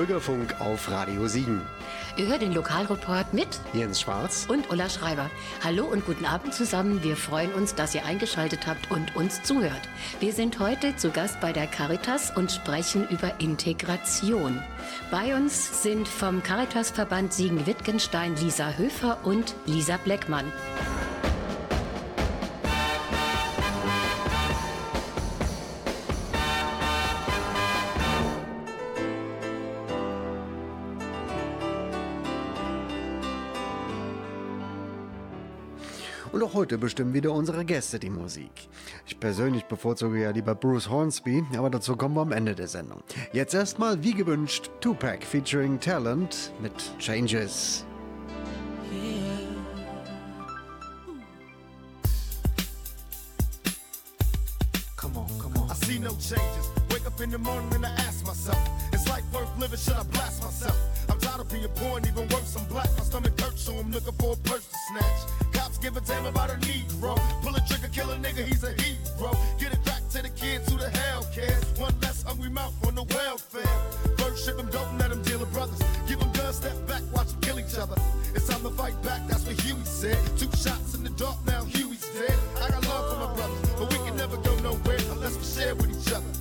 Bürgerfunk auf Radio Siegen. Ihr hört den Lokalreport mit Jens Schwarz und Ulla Schreiber. Hallo und guten Abend zusammen. Wir freuen uns, dass ihr eingeschaltet habt und uns zuhört. Wir sind heute zu Gast bei der Caritas und sprechen über Integration. Bei uns sind vom Caritasverband Siegen-Wittgenstein Lisa Höfer und Lisa Bleckmann. Heute bestimmen wieder unsere Gäste die Musik. Ich persönlich bevorzuge ja lieber Bruce Hornsby, aber dazu kommen wir am Ende der Sendung. Jetzt erstmal, wie gewünscht, Tupac featuring Talent mit Changes. In the morning and I ask myself, is life worth living? Should I blast myself? I'm tired of being poor and even worse, I'm black. My stomach hurts, so I'm looking for a purse to snatch. Give a damn about a Negro. Pull a trigger, kill a nigga, he's a hero. Get it back to the kids who the hell cares. One less hungry mouth on the welfare. First ship them, don't let them deal with brothers. Give them guns, step back, watch them kill each other. It's time to fight back, that's what Huey said. Two shots in the dark, now Huey's dead. I got love for my brothers, but we can never go nowhere unless we share with each other.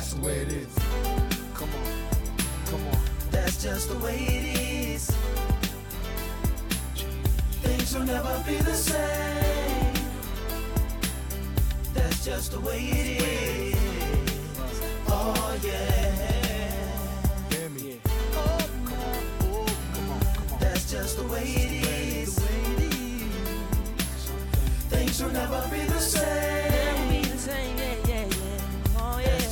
That's the way it is. Come on, come on. That's just the way it is. Things will never be the same. That's just the way it is. Oh yeah. Hear me? That's just the way it is. Things will never be the same.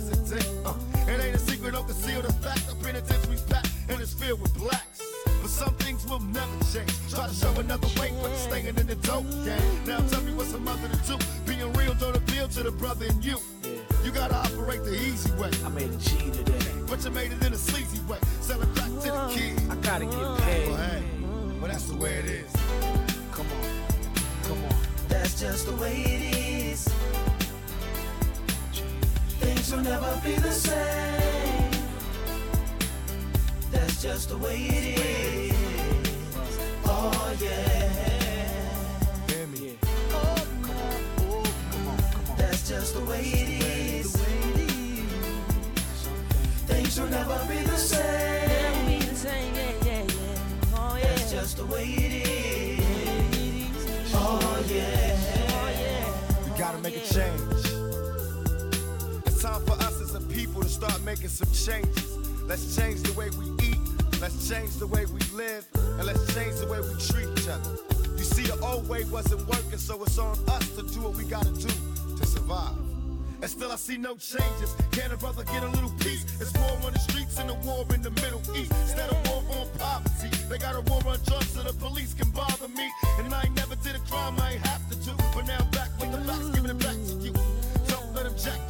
to see a black president. Uh, it ain't a secret, don't conceal the fact. The penitentiary's packed and it's filled with blacks. But some things will never change. Try to show another way, but you're staying in the dope game. Now tell me what's a mother to do. Being real don't appeal to the brother in you. You gotta operate the easy way. I made a G today. But you made it in a sleazy way. Sell it back to the kid. I gotta get Well, paid. hey, well, that's the way it is. Come on, come on. That's just the way it is. Things will never be the same. That's just the way it is. Oh yeah. Hear me? That's just the way it is. Things will never be the same. That's just the way it is. Oh yeah. We gotta make a change. A people to start making some changes. Let's change the way we eat. Let's change the way we live. And let's change the way we treat each other. You see, the old way wasn't working, so it's on us to do what we gotta do to survive. And still I see no changes. Can a brother get a little peace? It's war on the streets and a war in the Middle East. Instead of war on poverty, they got a war on drugs so the police can bother me. And I ain't never did a crime I ain't have to do. But now back with the facts, giving it back to you. Don't let them jack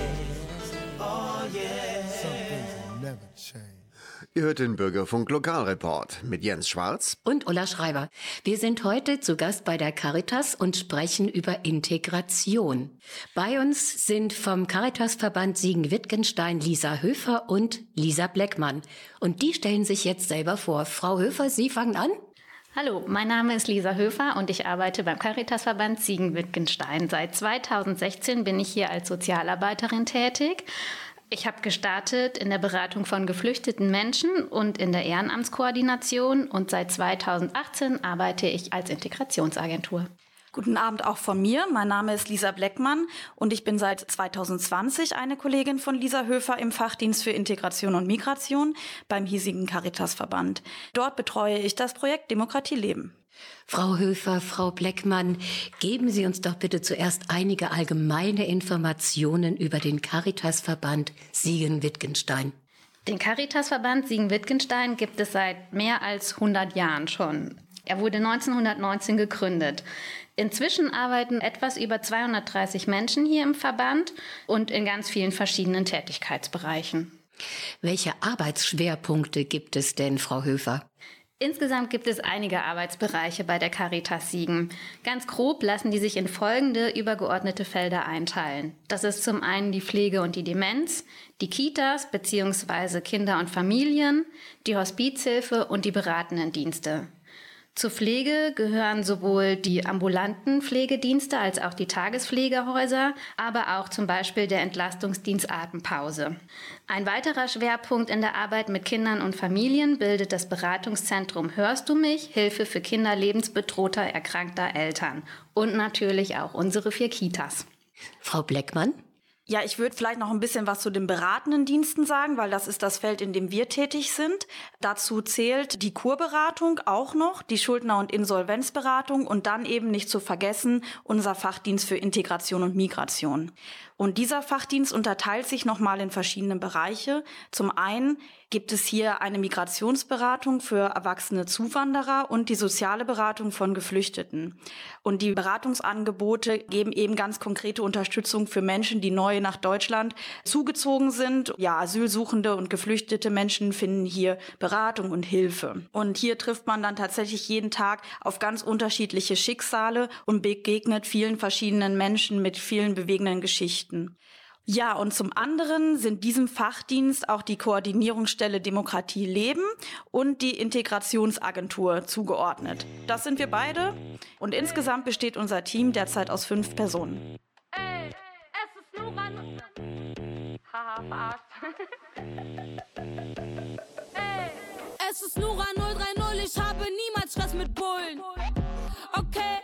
Ihr hört den Bürgerfunk Lokalreport mit Jens Schwarz. Und Ulla Schreiber. Wir sind heute zu Gast bei der Caritas und sprechen über Integration. Bei uns sind vom Caritasverband Siegen-Wittgenstein Lisa Höfer und Lisa Bleckmann. Und die stellen sich jetzt selber vor. Frau Höfer, Sie fangen an? Hallo, mein Name ist Lisa Höfer und ich arbeite beim Caritasverband Siegen-Wittgenstein. Seit 2016 bin ich hier als Sozialarbeiterin tätig. Ich habe gestartet in der Beratung von geflüchteten Menschen und in der Ehrenamtskoordination und seit 2018 arbeite ich als Integrationsagentur. Guten Abend auch von mir. Mein Name ist Lisa Bleckmann und ich bin seit 2020 eine Kollegin von Lisa Höfer im Fachdienst für Integration und Migration beim hiesigen Caritasverband. Dort betreue ich das Projekt Demokratie leben. Frau Höfer, Frau Bleckmann, geben Sie uns doch bitte zuerst einige allgemeine Informationen über den Caritasverband Siegen-Wittgenstein. Den Caritasverband Siegen-Wittgenstein gibt es seit mehr als 100 Jahren schon. Er wurde 1919 gegründet. Inzwischen arbeiten etwas über 230 Menschen hier im Verband und in ganz vielen verschiedenen Tätigkeitsbereichen. Welche Arbeitsschwerpunkte gibt es denn, Frau Höfer? Insgesamt gibt es einige Arbeitsbereiche bei der Caritas Siegen. Ganz grob lassen die sich in folgende übergeordnete Felder einteilen. Das ist zum einen die Pflege und die Demenz, die Kitas bzw. Kinder und Familien, die Hospizhilfe und die beratenden Dienste. Zur Pflege gehören sowohl die ambulanten Pflegedienste als auch die Tagespflegehäuser, aber auch zum Beispiel der Entlastungsdienst Atempause. Ein weiterer Schwerpunkt in der Arbeit mit Kindern und Familien bildet das Beratungszentrum Hörst du mich? Hilfe für Kinder lebensbedrohter, erkrankter Eltern und natürlich auch unsere vier Kitas. Frau Bleckmann? Ja, ich würde vielleicht noch ein bisschen was zu den beratenden Diensten sagen, weil das ist das Feld, in dem wir tätig sind. Dazu zählt die Kurberatung auch noch, die Schuldner- und Insolvenzberatung und dann eben nicht zu vergessen unser Fachdienst für Integration und Migration. Und dieser Fachdienst unterteilt sich nochmal in verschiedene Bereiche. Zum einen gibt es hier eine Migrationsberatung für erwachsene Zuwanderer und die soziale Beratung von Geflüchteten. Und die Beratungsangebote geben eben ganz konkrete Unterstützung für Menschen, die neu nach Deutschland zugezogen sind. Ja, Asylsuchende und geflüchtete Menschen finden hier Beratung und Hilfe. Und hier trifft man dann tatsächlich jeden Tag auf ganz unterschiedliche Schicksale und begegnet vielen verschiedenen Menschen mit vielen bewegenden Geschichten. Ja, und zum anderen sind diesem Fachdienst auch die Koordinierungsstelle Demokratie leben und die Integrationsagentur zugeordnet. Das sind wir beide und insgesamt besteht unser Team derzeit aus fünf Personen. Ey, es ist nur ein... Haha, verarscht. Ey, es ist Nura 030, ich habe niemals Stress mit Bullen. Okay,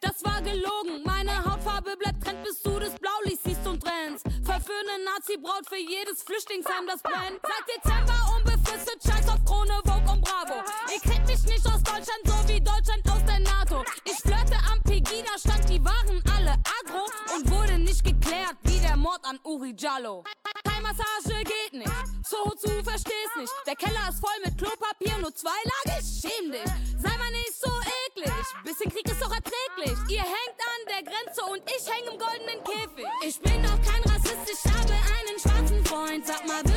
das war gelogen. Meine Hautfarbe bleibt trend, bis du das Blaulicht siehst und trennst. Verführende Nazi-Braut für jedes Flüchtlingsheim, das brennt. Seit Dezember unbefristet, scheiß auf Krone, Vogue und Bravo. Ihr kriegt mich nicht aus Deutschland, so wie Deutschland aus der NATO. Ich flirte am Pegida-Stand, die waren alle agro und wurde nicht geklärt, wie der Mord an Uri Jallo. Thai-Massage geht nicht, Soho-zu verstehst nicht. Der Keller ist voll mit Klopapier, nur zweilagig, schäm dich. Sei mal nicht so eklig, bisschen Krieg ist doch erträglich. Ihr hängt an der Grenze und ich häng im goldenen Käfig. Ich bin doch kein Rassist, ich habe einen schwarzen Freund. Sag mal,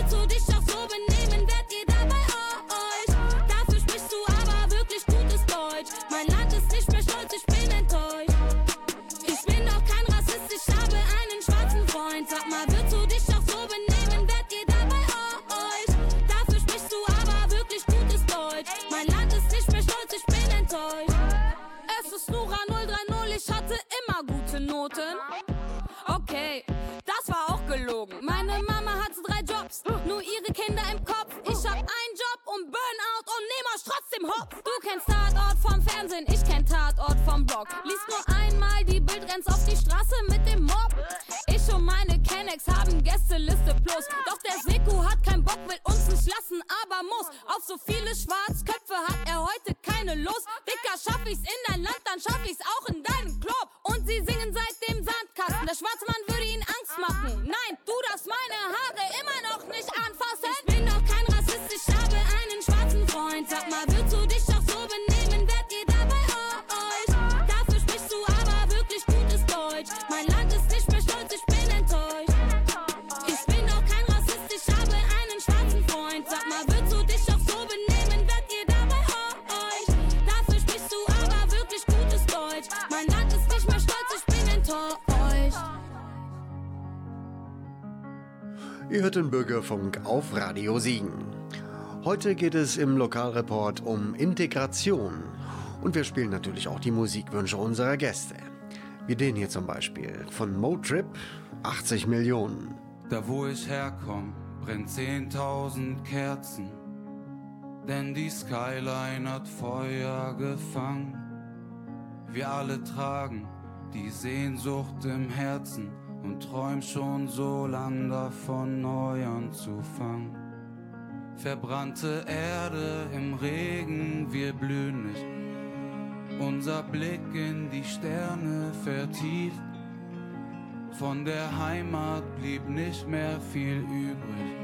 Noten. Okay, das war auch gelogen. Meine Mama hatte drei Jobs, nur ihre Kinder im Kopf. Ich hab einen Job und Burnout und nehm euch trotzdem hopp. Du kennst Tatort vom Fernsehen, ich kenn Tatort vom Blog. Lies nur einmal die Bild, rennst auf die Straße mit dem Mob. Ich und meine Kennex haben Gästeliste plus. Doch der Seku hat keinen Bock, will uns nicht lassen, aber muss. Auf so viele Schwarzköpfe hat er heute keine Lust. Dicker, schaff ich's in dein Land, dann schaff ich's auch in deinen Club. Und sie singen seit dem Sandkasten. Der schwarze Mann würde ihnen Angst machen. Nein, du darfst meine Haare immer noch nicht anfassen. Ihr hört den Bürgerfunk auf Radio Siegen. Heute geht es im Lokalreport um Integration. Und wir spielen natürlich auch die Musikwünsche unserer Gäste. Wie den hier zum Beispiel von Motrip, 80 Millionen. Da wo ich herkomme, brennt 10.000 Kerzen. Denn die Skyline hat Feuer gefangen. Wir alle tragen die Sehnsucht im Herzen und träumen schon so lang davon, neu anzufangen. Verbrannte Erde im Regen, wir blühen nicht. Unser Blick in die Sterne vertieft. Von der Heimat blieb nicht mehr viel übrig.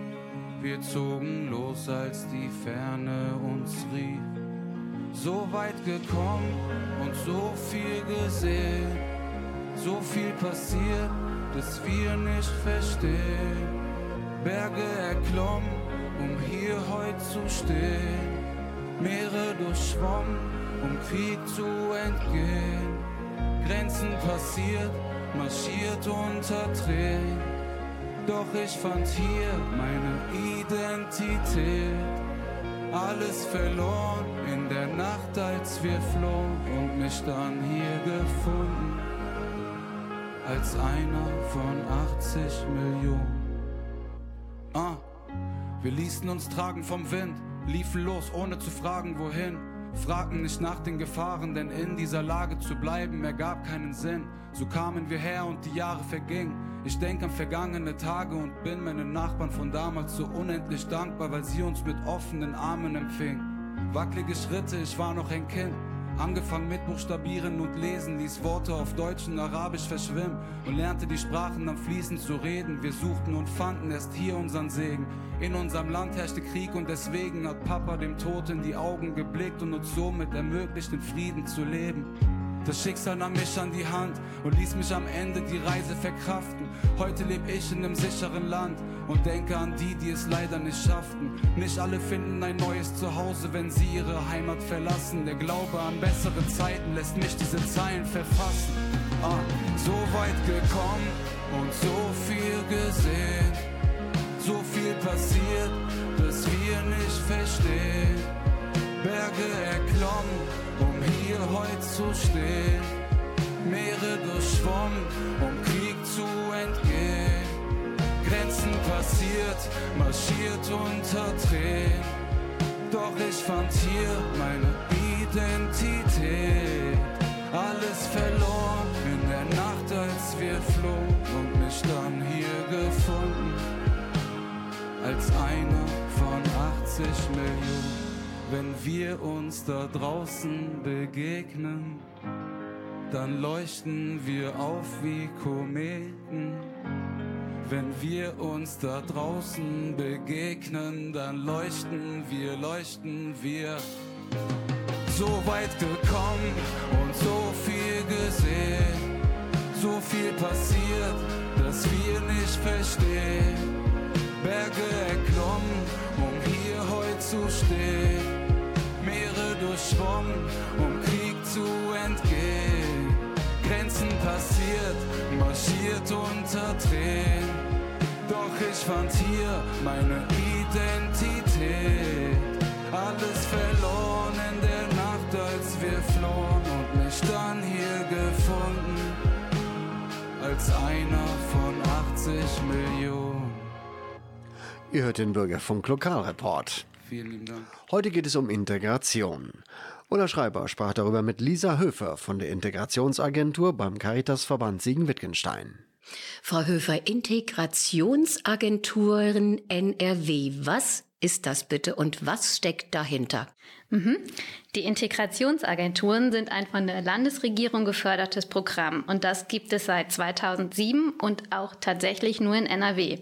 Wir zogen los, als die Ferne uns rief. So weit gekommen und so viel gesehen. So viel passiert, dass wir nicht verstehen. Berge erklommen, um hier heute zu stehen. Meere durchschwommen, um Krieg zu entgehen. Grenzen passiert, marschiert unter Tränen. Doch ich fand hier meine Identität. Alles verloren in der Nacht, als wir flohen und mich dann hier gefunden. Als einer von 80 Millionen. Ah, wir ließen uns tragen vom Wind, liefen los, ohne zu fragen, wohin. Fragten nicht nach den Gefahren, denn in dieser Lage zu bleiben ergab keinen Sinn. So kamen wir her und die Jahre vergingen. Ich denk an vergangene Tage und bin meinen Nachbarn von damals so unendlich dankbar, weil sie uns mit offenen Armen empfingen. Wackelige Schritte, ich war noch ein Kind. Angefangen mit Buchstabieren und Lesen, ließ Worte auf Deutsch und Arabisch verschwimmen und lernte die Sprachen dann fließend zu reden. Wir suchten und fanden erst hier unseren Segen. In unserem Land herrschte Krieg und deswegen hat Papa dem Tod in die Augen geblickt und uns somit ermöglicht, in Frieden zu leben. Das Schicksal nahm mich an die Hand und ließ mich am Ende die Reise verkraften. Heute lebe ich in einem sicheren Land und denke an die, die es leider nicht schafften. Nicht alle finden ein neues Zuhause, wenn sie ihre Heimat verlassen. Der Glaube an bessere Zeiten lässt mich diese Zeilen verfassen. Ah, so weit gekommen und so viel gesehen. So viel passiert, dass wir nicht verstehen. Berge erklommen, um hier heute zu stehen. Meere durchschwommen, um Krieg zu entgehen. Grenzen passiert, marschiert unter Tränen. Doch ich fand hier meine Identität. Alles verloren in der Nacht, als wir flohen und mich dann hier gefunden. Als einer von 80 Millionen. Wenn wir uns da draußen begegnen, dann leuchten wir auf wie Kometen. Wenn wir uns da draußen begegnen, dann leuchten wir, leuchten wir. So weit gekommen und so viel gesehen, so viel passiert, dass wir nicht verstehen. Berge erklommen, um hier heute zu stehen. Meere durchschwommen, um Krieg zu entgehen. Passiert, marschiert unter Tränen. Doch ich fand hier meine Identität. Alles verloren in der Nacht, als wir flohen und mich dann hier gefunden. Als einer von 80 Millionen. Ihr hört den Bürgerfunk Lokalreport. Vielen lieben Dank. Heute geht es um Integration. Ulla Schreiber sprach darüber mit Lisa Höfer von der Integrationsagentur beim Caritasverband Siegen-Wittgenstein. Frau Höfer, Integrationsagenturen NRW, was ist das bitte und was steckt dahinter? Mhm. Die Integrationsagenturen sind ein von der Landesregierung gefördertes Programm und das gibt es seit 2007 und auch tatsächlich nur in NRW.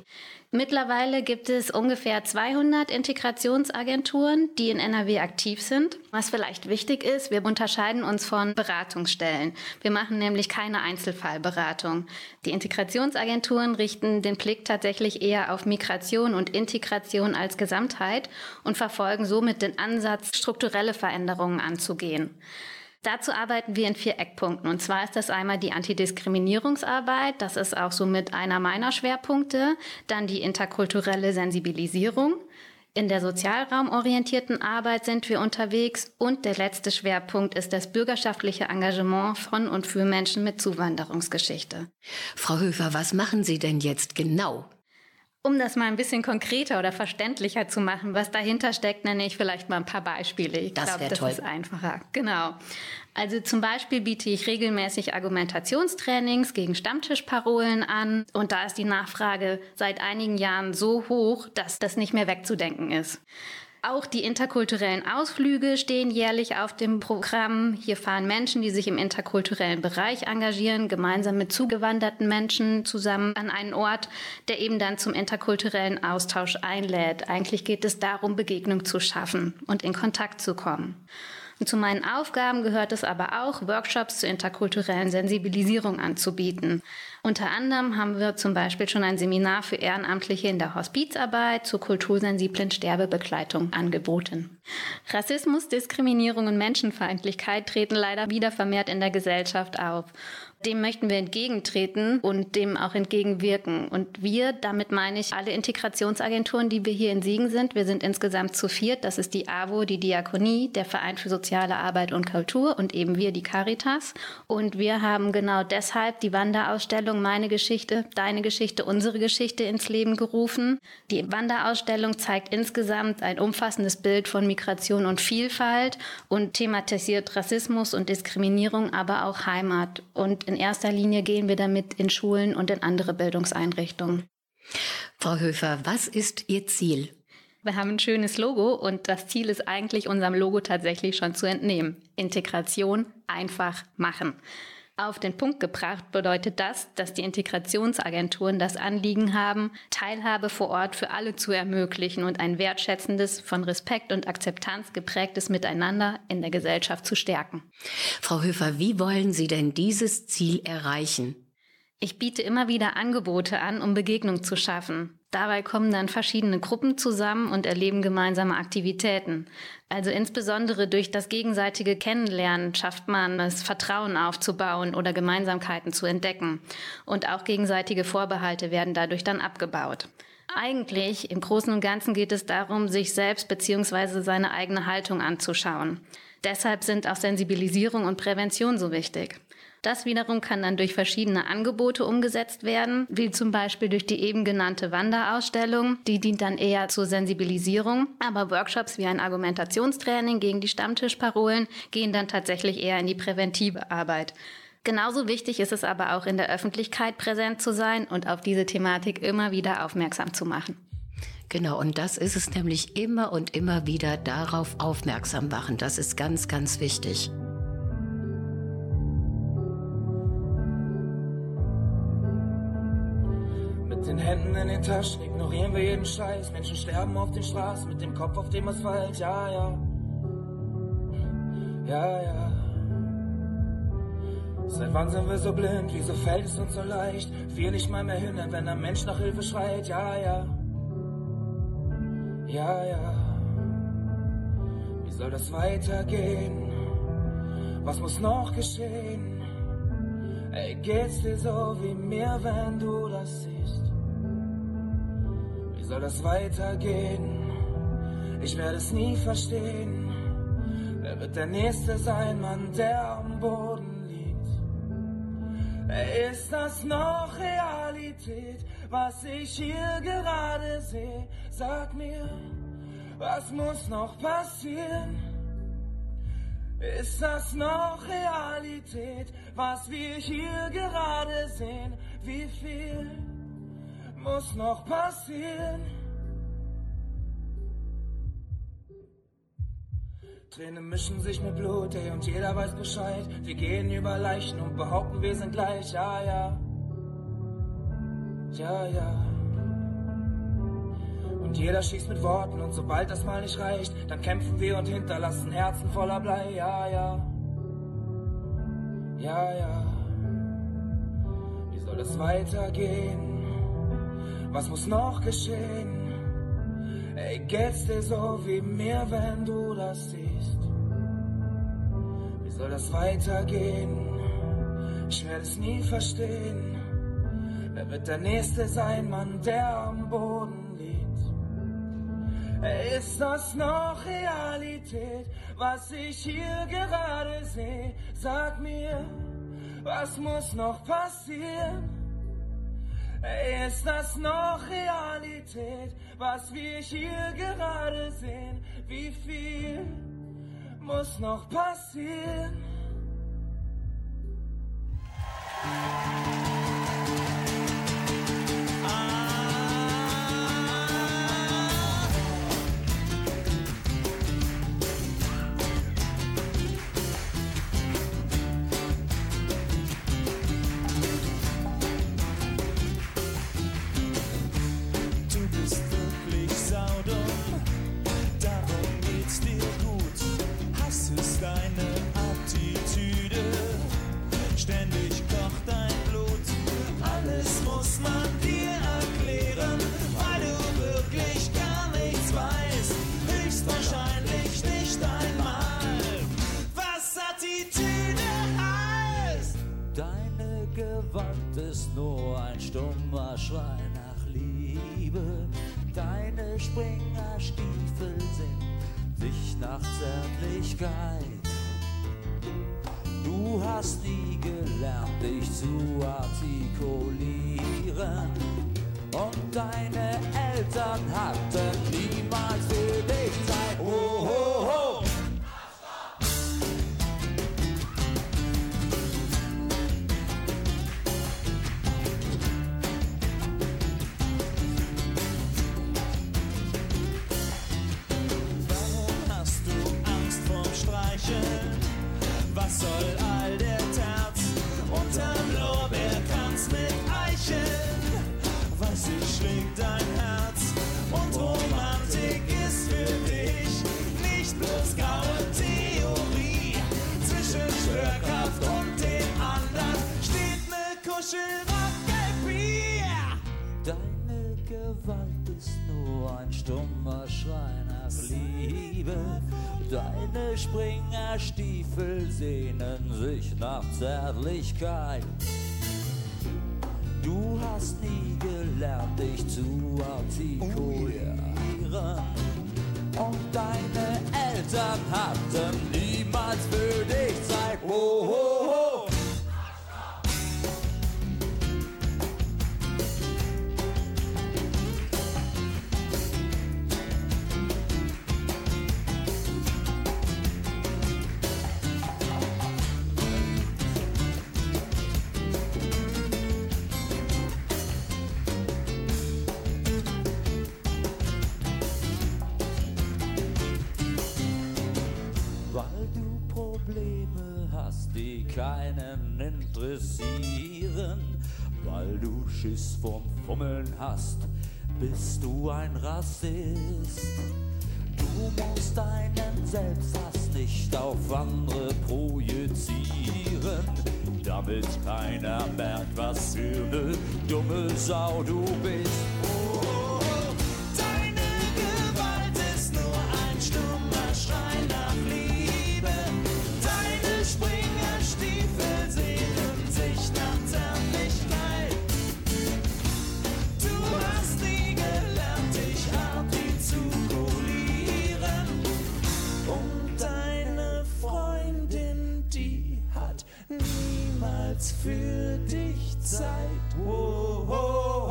Mittlerweile gibt es ungefähr 200 Integrationsagenturen, die in NRW aktiv sind. Was vielleicht wichtig ist, wir unterscheiden uns von Beratungsstellen. Wir machen nämlich keine Einzelfallberatung. Die Integrationsagenturen richten den Blick tatsächlich eher auf Migration und Integration als Gesamtheit und verfolgen somit den Ansatz, strukturelle Veränderungen anzugehen. Dazu arbeiten wir in vier Eckpunkten. Und zwar ist das einmal die Antidiskriminierungsarbeit. Das ist auch somit einer meiner Schwerpunkte. Dann die interkulturelle Sensibilisierung. In der sozialraumorientierten Arbeit sind wir unterwegs. Und der letzte Schwerpunkt ist das bürgerschaftliche Engagement von und für Menschen mit Zuwanderungsgeschichte. Frau Höfer, was machen Sie denn jetzt genau? Um das mal ein bisschen konkreter oder verständlicher zu machen, was dahinter steckt, nenne ich vielleicht mal ein paar Beispiele. Ich Das glaube, wär das toll. ist einfacher. Genau. Also zum Beispiel biete ich regelmäßig Argumentationstrainings gegen Stammtischparolen an. Und da ist die Nachfrage seit einigen Jahren so hoch, dass das nicht mehr wegzudenken ist. Auch die interkulturellen Ausflüge stehen jährlich auf dem Programm. Hier fahren Menschen, die sich im interkulturellen Bereich engagieren, gemeinsam mit zugewanderten Menschen zusammen an einen Ort, der eben dann zum interkulturellen Austausch einlädt. Eigentlich geht es darum, Begegnung zu schaffen und in Kontakt zu kommen. Und zu meinen Aufgaben gehört es aber auch, Workshops zur interkulturellen Sensibilisierung anzubieten. Unter anderem haben wir zum Beispiel schon ein Seminar für Ehrenamtliche in der Hospizarbeit zur kultursensiblen Sterbebegleitung angeboten. Rassismus, Diskriminierung und Menschenfeindlichkeit treten leider wieder vermehrt in der Gesellschaft auf. Dem möchten wir entgegentreten und dem auch entgegenwirken. Und wir, damit meine ich alle Integrationsagenturen, die wir hier in Siegen sind. Wir sind insgesamt zu viert. Das ist die AWO, die Diakonie, der Verein für soziale Arbeit und Kultur und eben wir, die Caritas. Und wir haben genau deshalb die Wanderausstellung Meine Geschichte, Deine Geschichte, Unsere Geschichte ins Leben gerufen. Die Wanderausstellung zeigt insgesamt ein umfassendes Bild von Migration und Vielfalt und thematisiert Rassismus und Diskriminierung, aber auch Heimat. Und in erster Linie gehen wir damit in Schulen und in andere Bildungseinrichtungen. Frau Höfer, was ist Ihr Ziel? Wir haben ein schönes Logo und das Ziel ist eigentlich unserem Logo tatsächlich schon zu entnehmen. Integration einfach machen. Auf den Punkt gebracht bedeutet das, dass die Integrationsagenturen das Anliegen haben, Teilhabe vor Ort für alle zu ermöglichen und ein wertschätzendes, von Respekt und Akzeptanz geprägtes Miteinander in der Gesellschaft zu stärken. Frau Höfer, wie wollen Sie denn dieses Ziel erreichen? Ich biete immer wieder Angebote an, um Begegnung zu schaffen. Dabei kommen dann verschiedene Gruppen zusammen und erleben gemeinsame Aktivitäten. Also insbesondere durch das gegenseitige Kennenlernen schafft man es, Vertrauen aufzubauen oder Gemeinsamkeiten zu entdecken. Und auch gegenseitige Vorbehalte werden dadurch dann abgebaut. Eigentlich im Großen und Ganzen geht es darum, sich selbst bzw. seine eigene Haltung anzuschauen. Deshalb sind auch Sensibilisierung und Prävention so wichtig. Das wiederum kann dann durch verschiedene Angebote umgesetzt werden, wie zum Beispiel durch die eben genannte Wanderausstellung. Die dient dann eher zur Sensibilisierung, aber Workshops wie ein Argumentationstraining gegen die Stammtischparolen gehen dann tatsächlich eher in die präventive Arbeit. Genauso wichtig ist es aber auch in der Öffentlichkeit präsent zu sein und auf diese Thematik immer wieder aufmerksam zu machen. Genau, und das ist es nämlich immer und immer wieder darauf aufmerksam machen. Das ist ganz, ganz wichtig. Mit den Händen in den Taschen ignorieren wir jeden Scheiß. Menschen sterben auf den Straßen mit dem Kopf auf dem Asphalt. Ja, ja. Ja, ja. Seit wann sind wir so blind? Wieso fällt es uns so leicht? Wir nicht mal mehr hin, wenn ein Mensch nach Hilfe schreit. Ja, ja. Ja, ja. Wie soll das weitergehen? Was muss noch geschehen? Ey, geht's dir so wie mir, wenn du das siehst? Soll das weitergehen? Ich werde es nie verstehen. Wer wird der Nächste sein, Mann, der am Boden liegt? Ist das noch Realität, was ich hier gerade sehe? Sag mir, was muss noch passieren? Ist das noch Realität, was wir hier gerade sehen? Wie viel muss noch passieren? Tränen mischen sich mit Blut, ey, und jeder weiß Bescheid. Wir gehen über Leichen und behaupten, wir sind gleich, ja, ja. Ja, ja. Und jeder schießt mit Worten und sobald das mal nicht reicht, dann kämpfen wir und hinterlassen Herzen voller Blei, ja, ja. Ja, ja. Wie soll es weitergehen? Was muss noch geschehen? Ey, geht's dir so wie mir, wenn du das siehst? Wie soll das weitergehen? Ich werde es nie verstehen. Wer wird der Nächste sein, Mann, der am Boden liegt? Ist das noch Realität, was ich hier gerade sehe? Sag mir, was muss noch passieren? Ist das noch Realität, was wir hier gerade sehen? Wie viel muss noch passieren? Gewalt ist nur ein stummer Schrei nach Liebe. Deine Springerstiefel sehnen sich nach Zärtlichkeit. Du hast nie gelernt, dich zu artikulieren. Und deine Eltern hatten niemals für dich Zeit. Oh, oh, oh. Fummeln hast, bist du ein Rassist. Du musst deinen Selbsthass nicht auf andere projizieren, damit keiner merkt, was für ne dumme Sau du bist. Für dich Zeit. Oh, oh,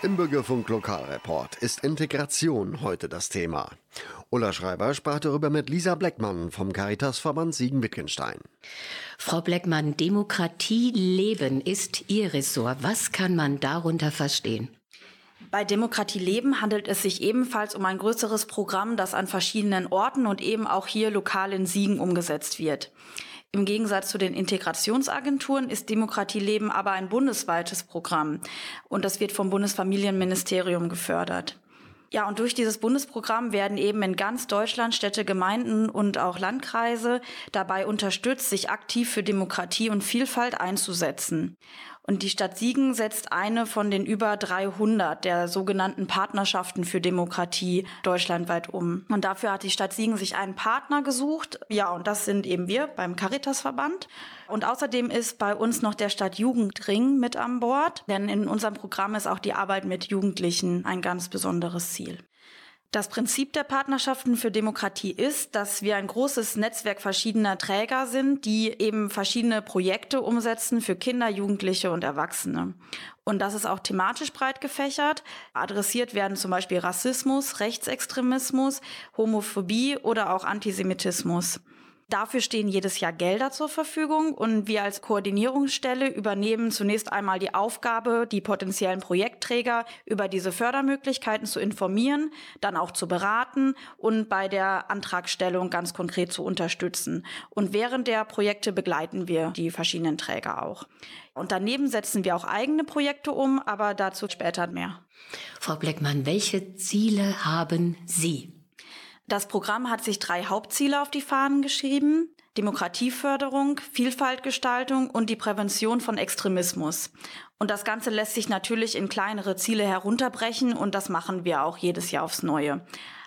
Im Bürgerfunk Lokalreport ist Integration heute das Thema. Ulla Schreiber sprach darüber mit Lisa Bleckmann vom Caritasverband Siegen-Wittgenstein. Frau Bleckmann, Demokratie leben ist Ihr Ressort. Was kann man darunter verstehen? Bei Demokratie Leben handelt es sich ebenfalls um ein größeres Programm, das an verschiedenen Orten und eben auch hier lokal in Siegen umgesetzt wird. Im Gegensatz zu den Integrationsagenturen ist Demokratie Leben aber ein bundesweites Programm und das wird vom Bundesfamilienministerium gefördert. Ja, und durch dieses Bundesprogramm werden eben in ganz Deutschland Städte, Gemeinden und auch Landkreise dabei unterstützt, sich aktiv für Demokratie und Vielfalt einzusetzen. Und die Stadt Siegen setzt eine von den über 300 der sogenannten Partnerschaften für Demokratie deutschlandweit um. Und dafür hat die Stadt Siegen sich einen Partner gesucht. Ja, und das sind eben wir beim Caritasverband. Und außerdem ist bei uns noch der Stadt Jugendring mit an Bord, denn in unserem Programm ist auch die Arbeit mit Jugendlichen ein ganz besonderes Ziel. Das Prinzip der Partnerschaften für Demokratie ist, dass wir ein großes Netzwerk verschiedener Träger sind, die eben verschiedene Projekte umsetzen für Kinder, Jugendliche und Erwachsene. Und das ist auch thematisch breit gefächert. Adressiert werden zum Beispiel Rassismus, Rechtsextremismus, Homophobie oder auch Antisemitismus. Dafür stehen jedes Jahr Gelder zur Verfügung und wir als Koordinierungsstelle übernehmen zunächst einmal die Aufgabe, die potenziellen Projektträger über diese Fördermöglichkeiten zu informieren, dann auch zu beraten und bei der Antragstellung ganz konkret zu unterstützen. Und während der Projekte begleiten wir die verschiedenen Träger auch. Und daneben setzen wir auch eigene Projekte um, aber dazu später mehr. Frau Bleckmann, welche Ziele haben Sie? Das Programm hat sich drei Hauptziele auf die Fahnen geschrieben. Demokratieförderung, Vielfaltgestaltung und die Prävention von Extremismus. Und das Ganze lässt sich natürlich in kleinere Ziele herunterbrechen und das machen wir auch jedes Jahr aufs Neue.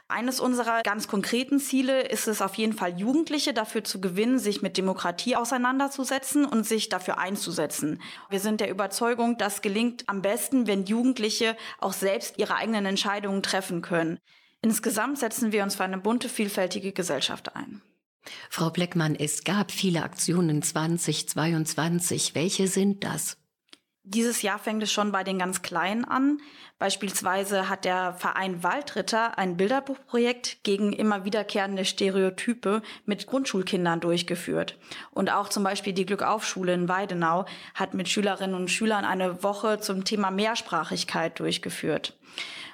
Eines unserer ganz konkreten Ziele ist es auf jeden Fall, Jugendliche dafür zu gewinnen, sich mit Demokratie auseinanderzusetzen und sich dafür einzusetzen. Wir sind der Überzeugung, das gelingt am besten, wenn Jugendliche auch selbst ihre eigenen Entscheidungen treffen können. Insgesamt setzen wir uns für eine bunte, vielfältige Gesellschaft ein. Frau Bleckmann, es gab viele Aktionen 2022. Welche sind das? Dieses Jahr fängt es schon bei den ganz Kleinen an. Beispielsweise hat der Verein Waldritter ein Bilderbuchprojekt gegen immer wiederkehrende Stereotype mit Grundschulkindern durchgeführt. Und auch zum Beispiel die Glückaufschule in Weidenau hat mit Schülerinnen und Schülern eine Woche zum Thema Mehrsprachigkeit durchgeführt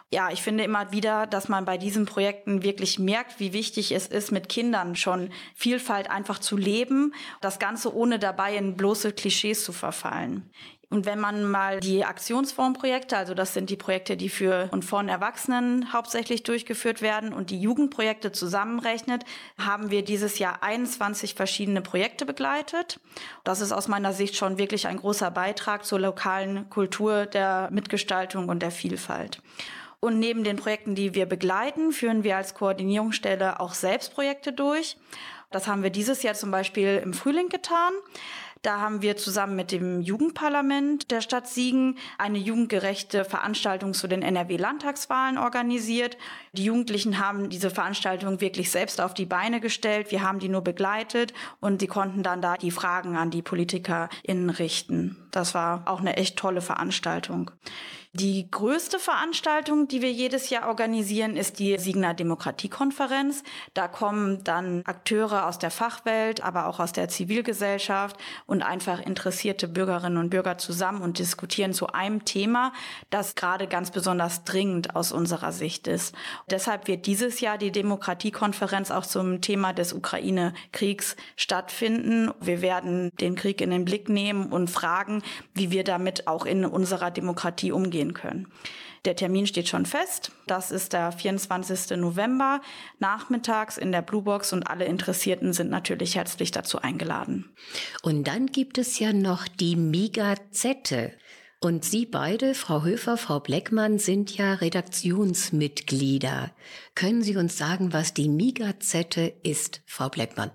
ja, ich finde immer wieder, dass man bei diesen Projekten wirklich merkt, wie wichtig es ist, mit Kindern schon Vielfalt einfach zu leben. Das Ganze ohne dabei in bloße Klischees zu verfallen. Und wenn man mal die Aktionsformprojekte, also das sind die Projekte, die für und von Erwachsenen hauptsächlich durchgeführt werden und die Jugendprojekte zusammenrechnet, haben wir dieses Jahr 21 verschiedene Projekte begleitet. Das ist aus meiner Sicht schon wirklich ein großer Beitrag zur lokalen Kultur der Mitgestaltung und der Vielfalt. Und neben den Projekten, die wir begleiten, führen wir als Koordinierungsstelle auch selbst Projekte durch. Das haben wir dieses Jahr zum Beispiel im Frühling getan. Da haben wir zusammen mit dem Jugendparlament der Stadt Siegen eine jugendgerechte Veranstaltung zu den NRW-Landtagswahlen organisiert. Die Jugendlichen haben diese Veranstaltung wirklich selbst auf die Beine gestellt. Wir haben die nur begleitet und sie konnten dann da die Fragen an die PolitikerInnen richten. Das war auch eine echt tolle Veranstaltung. Die größte Veranstaltung, die wir jedes Jahr organisieren, ist die Signer Demokratiekonferenz. Da kommen dann Akteure aus der Fachwelt, aber auch aus der Zivilgesellschaft und einfach interessierte Bürgerinnen und Bürger zusammen und diskutieren zu einem Thema, das gerade ganz besonders dringend aus unserer Sicht ist. Deshalb wird dieses Jahr die Demokratiekonferenz auch zum Thema des Ukraine-Kriegs stattfinden. Wir werden den Krieg in den Blick nehmen und fragen, wie wir damit auch in unserer Demokratie umgehen gehen können. Der Termin steht schon fest. Das ist der 24. November nachmittags in der Bluebox und alle Interessierten sind natürlich herzlich dazu eingeladen. Und dann gibt es ja noch die Migazette. Und Sie beide, Frau Höfer, Frau Bleckmann, sind ja Redaktionsmitglieder. Können Sie uns sagen, was die Migazette ist, Frau Bleckmann?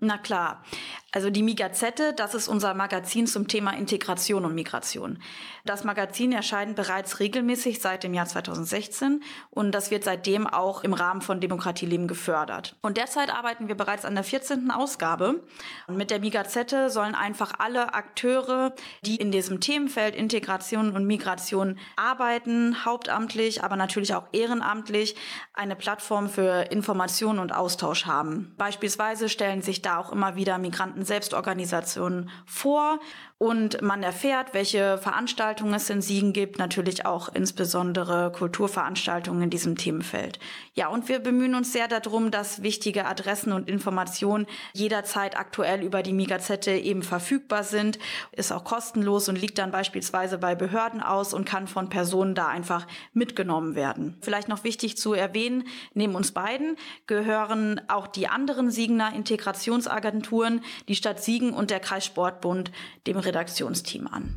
Na klar. Also die Migazette, das ist unser Magazin zum Thema Integration und Migration. Das Magazin erscheint bereits regelmäßig seit dem Jahr 2016 und das wird seitdem auch im Rahmen von Demokratieleben gefördert. Und derzeit arbeiten wir bereits an der 14. Ausgabe. Und mit der Migazette sollen einfach alle Akteure, die in diesem Themenfeld Integration und Migration arbeiten, hauptamtlich, aber natürlich auch ehrenamtlich, eine Plattform für Information und Austausch haben. Beispielsweise stellen sich da auch immer wieder Migranten Selbstorganisationen vor Und man erfährt, welche Veranstaltungen es in Siegen gibt, natürlich auch insbesondere Kulturveranstaltungen in diesem Themenfeld. Ja, und wir bemühen uns sehr darum, dass wichtige Adressen und Informationen jederzeit aktuell über die Migazette eben verfügbar sind, ist auch kostenlos und liegt dann beispielsweise bei Behörden aus und kann von Personen da einfach mitgenommen werden. Vielleicht noch wichtig zu erwähnen, neben uns beiden gehören auch die anderen Siegener Integrationsagenturen, die Stadt Siegen und der Kreissportbund, dem Redaktionsteam an.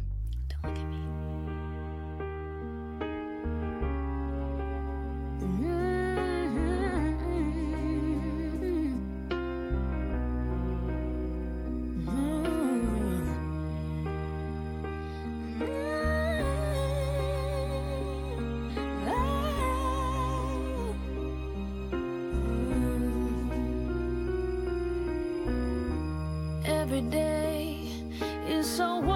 Every day so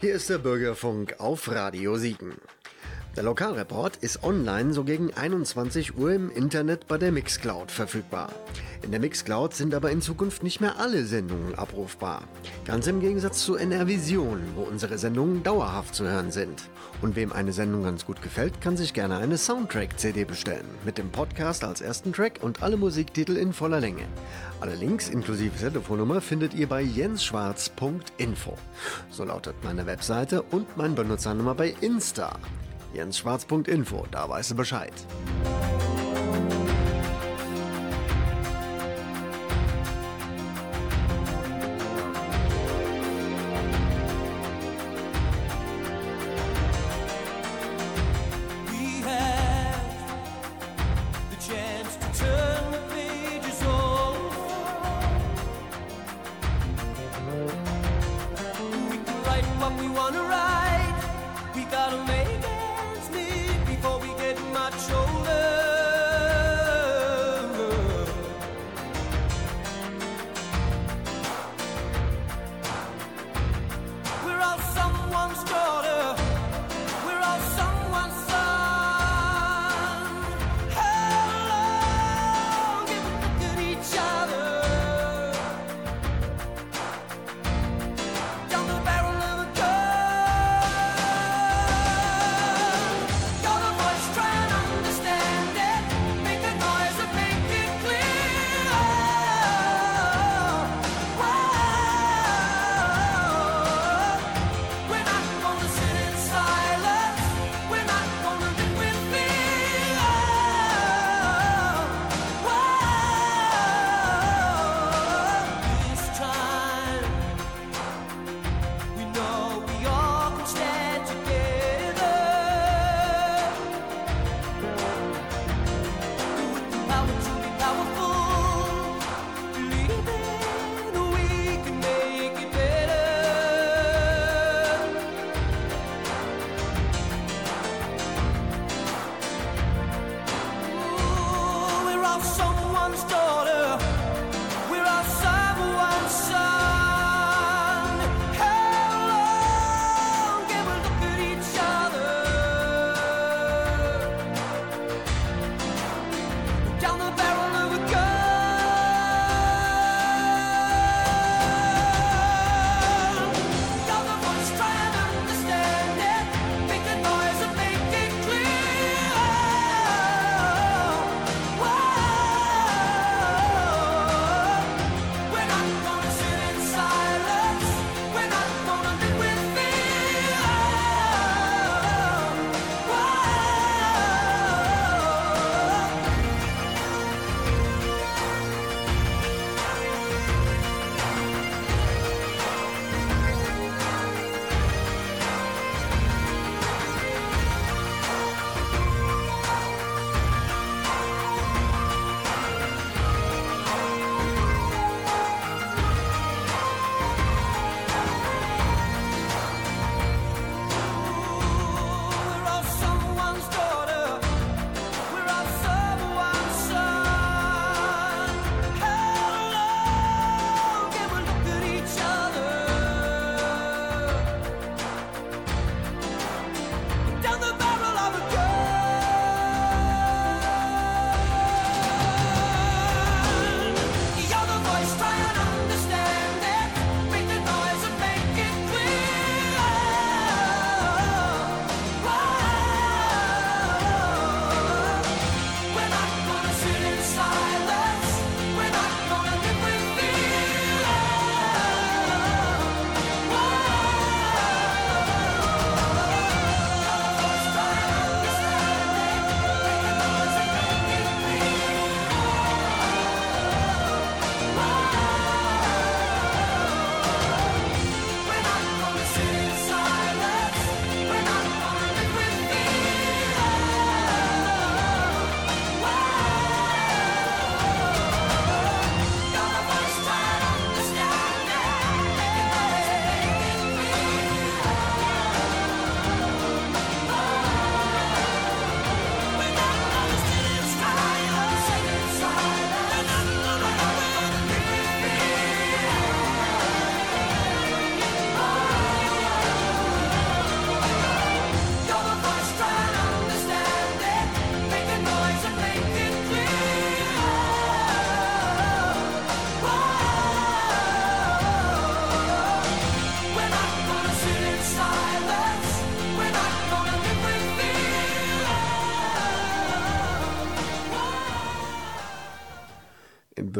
Hier ist der Bürgerfunk auf Radio Siegen. Der Lokalreport ist online so gegen 21 Uhr im Internet bei der Mixcloud verfügbar. In der Mixcloud sind aber in Zukunft nicht mehr alle Sendungen abrufbar. Ganz im Gegensatz zu NR Vision, wo unsere Sendungen dauerhaft zu hören sind. Und wem eine Sendung ganz gut gefällt, kann sich gerne eine Soundtrack-CD bestellen. Mit dem Podcast als ersten Track und alle Musiktitel in voller Länge. Alle Links inklusive Telefonnummer findet ihr bei jensschwarz.info. So lautet meine Webseite und mein Benutzernummer bei Insta. jensschwarz.info, da weißt du Bescheid.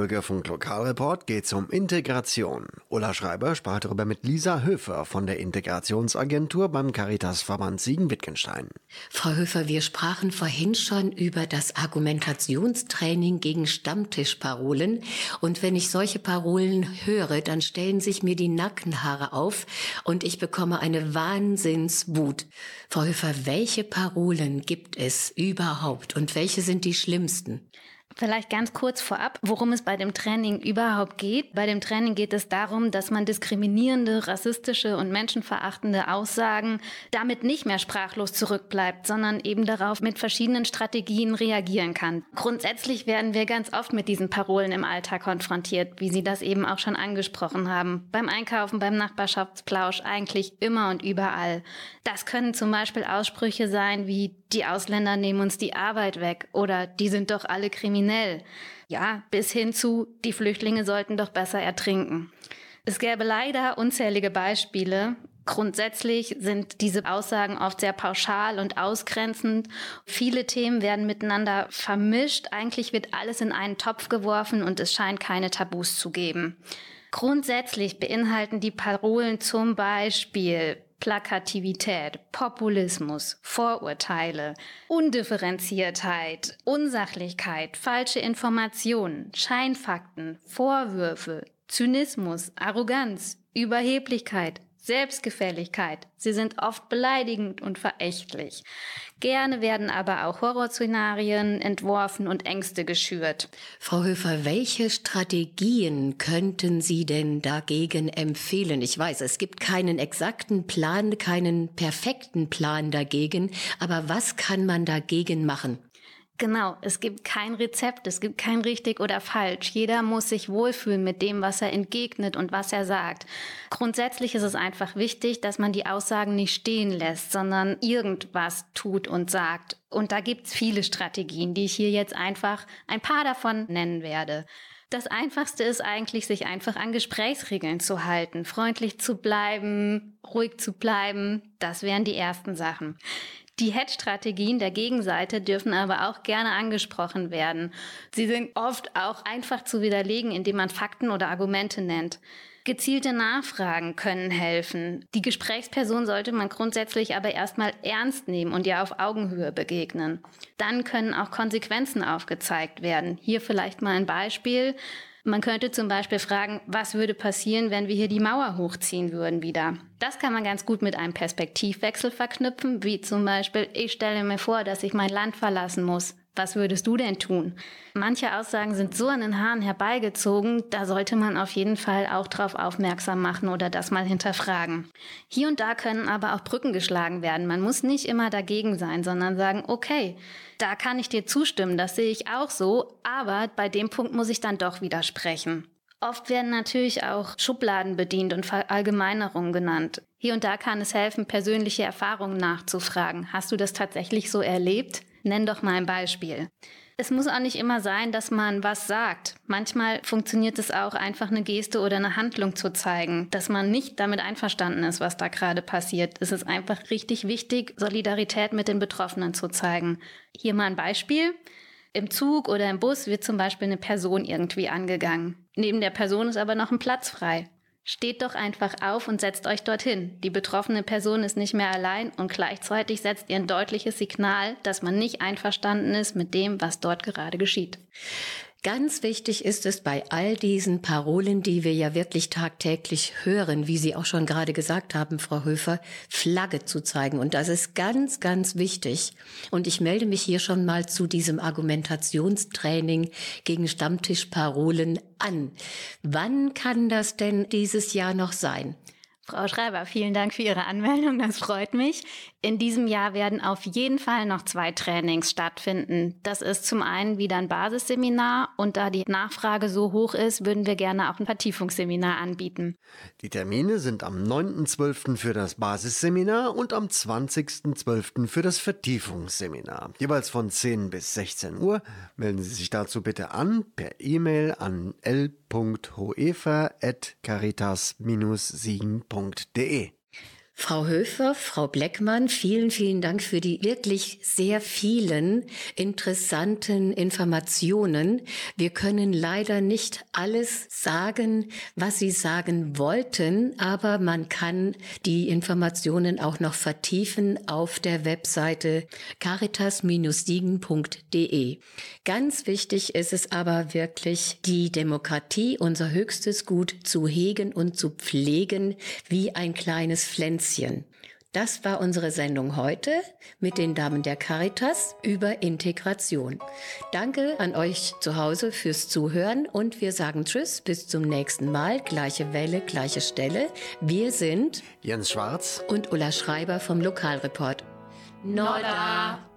Bürgerfunk Lokalreport geht es um Integration. Ulla Schreiber sprach darüber mit Lisa Höfer von der Integrationsagentur beim Caritas-Verband Siegen-Wittgenstein. Frau Höfer, wir sprachen vorhin schon über das Argumentationstraining gegen Stammtischparolen. Und wenn ich solche Parolen höre, dann stellen sich mir die Nackenhaare auf und ich bekomme eine Wahnsinnswut. Frau Höfer, welche Parolen gibt es überhaupt und welche sind die schlimmsten? Vielleicht ganz kurz vorab, worum es bei dem Training überhaupt geht. Bei dem Training geht es darum, dass man diskriminierende, rassistische und menschenverachtende Aussagen damit nicht mehr sprachlos zurückbleibt, sondern eben darauf mit verschiedenen Strategien reagieren kann. Grundsätzlich werden wir ganz oft mit diesen Parolen im Alltag konfrontiert, wie Sie das eben auch schon angesprochen haben. Beim Einkaufen, beim Nachbarschaftsplausch, eigentlich immer und überall. Das können zum Beispiel Aussprüche sein wie die Ausländer nehmen uns die Arbeit weg oder die sind doch alle kriminell. Ja, bis hin zu, die Flüchtlinge sollten doch besser ertrinken. Es gäbe leider unzählige Beispiele. Grundsätzlich sind diese Aussagen oft sehr pauschal und ausgrenzend. Viele Themen werden miteinander vermischt. Eigentlich wird alles in einen Topf geworfen und es scheint keine Tabus zu geben. Grundsätzlich beinhalten die Parolen zum Beispiel Plakativität, Populismus, Vorurteile, Undifferenziertheit, Unsachlichkeit, falsche Informationen, Scheinfakten, Vorwürfe, Zynismus, Arroganz, Überheblichkeit, Selbstgefälligkeit. Sie sind oft beleidigend und verächtlich. Gerne werden aber auch Horrorszenarien entworfen und Ängste geschürt. Frau Höfer, welche Strategien könnten Sie denn dagegen empfehlen? Ich weiß, es gibt keinen exakten Plan, keinen perfekten Plan dagegen, aber was kann man dagegen machen? Genau, es gibt kein Rezept, es gibt kein richtig oder falsch. Jeder muss sich wohlfühlen mit dem, was er entgegnet und was er sagt. Grundsätzlich ist es einfach wichtig, dass man die Aussagen nicht stehen lässt, sondern irgendwas tut und sagt. Und da gibt's viele Strategien, die ich hier jetzt einfach ein paar davon nennen werde. Das Einfachste ist eigentlich, sich einfach an Gesprächsregeln zu halten, freundlich zu bleiben, ruhig zu bleiben. Das wären die ersten Sachen. Die Hedge-Strategien der Gegenseite dürfen aber auch gerne angesprochen werden. Sie sind oft auch einfach zu widerlegen, indem man Fakten oder Argumente nennt. Gezielte Nachfragen können helfen. Die Gesprächsperson sollte man grundsätzlich aber erstmal ernst nehmen und ihr auf Augenhöhe begegnen. Dann können auch Konsequenzen aufgezeigt werden. Hier vielleicht mal ein Beispiel. Man könnte zum Beispiel fragen, was würde passieren, wenn wir hier die Mauer hochziehen würden wieder? Das kann man ganz gut mit einem Perspektivwechsel verknüpfen, wie zum Beispiel, ich stelle mir vor, dass ich mein Land verlassen muss. Was würdest du denn tun? Manche Aussagen sind so an den Haaren herbeigezogen, da sollte man auf jeden Fall auch darauf aufmerksam machen oder das mal hinterfragen. Hier und da können aber auch Brücken geschlagen werden. Man muss nicht immer dagegen sein, sondern sagen, okay, da kann ich dir zustimmen, das sehe ich auch so, aber bei dem Punkt muss ich dann doch widersprechen. Oft werden natürlich auch Schubladen bedient und Verallgemeinerungen genannt. Hier und da kann es helfen, persönliche Erfahrungen nachzufragen. Hast du das tatsächlich so erlebt? Nenn doch mal ein Beispiel. Es muss auch nicht immer sein, dass man was sagt. Manchmal funktioniert es auch, einfach eine Geste oder eine Handlung zu zeigen, dass man nicht damit einverstanden ist, was da gerade passiert. Es ist einfach richtig wichtig, Solidarität mit den Betroffenen zu zeigen. Hier mal ein Beispiel. Im Zug oder im Bus wird zum Beispiel eine Person irgendwie angegangen. Neben der Person ist aber noch ein Platz frei. Steht doch einfach auf und setzt euch dorthin. Die betroffene Person ist nicht mehr allein und gleichzeitig setzt ihr ein deutliches Signal, dass man nicht einverstanden ist mit dem, was dort gerade geschieht. Ganz wichtig ist es bei all diesen Parolen, die wir ja wirklich tagtäglich hören, wie Sie auch schon gerade gesagt haben, Frau Höfer, Flagge zu zeigen. Und das ist ganz, ganz wichtig. Und ich melde mich hier schon mal zu diesem Argumentationstraining gegen Stammtischparolen an. Wann kann das denn dieses Jahr noch sein? Frau Schreiber, vielen Dank für Ihre Anmeldung, das freut mich. In diesem Jahr werden auf jeden Fall noch zwei Trainings stattfinden. Das ist zum einen wieder ein Basisseminar und da die Nachfrage so hoch ist, würden wir gerne auch ein Vertiefungsseminar anbieten. Die Termine sind am 9.12. für das Basisseminar und am 20.12. für das Vertiefungsseminar. Jeweils von 10 bis 16 Uhr. Melden Sie sich dazu bitte an per E-Mail an l.hoefer.caritas-siegen.de www.ftf.de Frau Höfer, Frau Bleckmann, vielen, vielen Dank für die wirklich sehr vielen interessanten Informationen. Wir können leider nicht alles sagen, was Sie sagen wollten, aber man kann die Informationen auch noch vertiefen auf der Webseite caritas-siegen.de. Ganz wichtig ist es aber wirklich, die Demokratie, unser höchstes Gut, zu hegen und zu pflegen wie ein kleines Pflänzchen Plätzchen. Das war unsere Sendung heute mit den Damen der Caritas über Integration. Danke an euch zu Hause fürs Zuhören und wir sagen Tschüss, bis zum nächsten Mal. Gleiche Welle, gleiche Stelle. Wir sind Jens Schwarz und Ulla Schreiber vom Lokalreport. Nodda!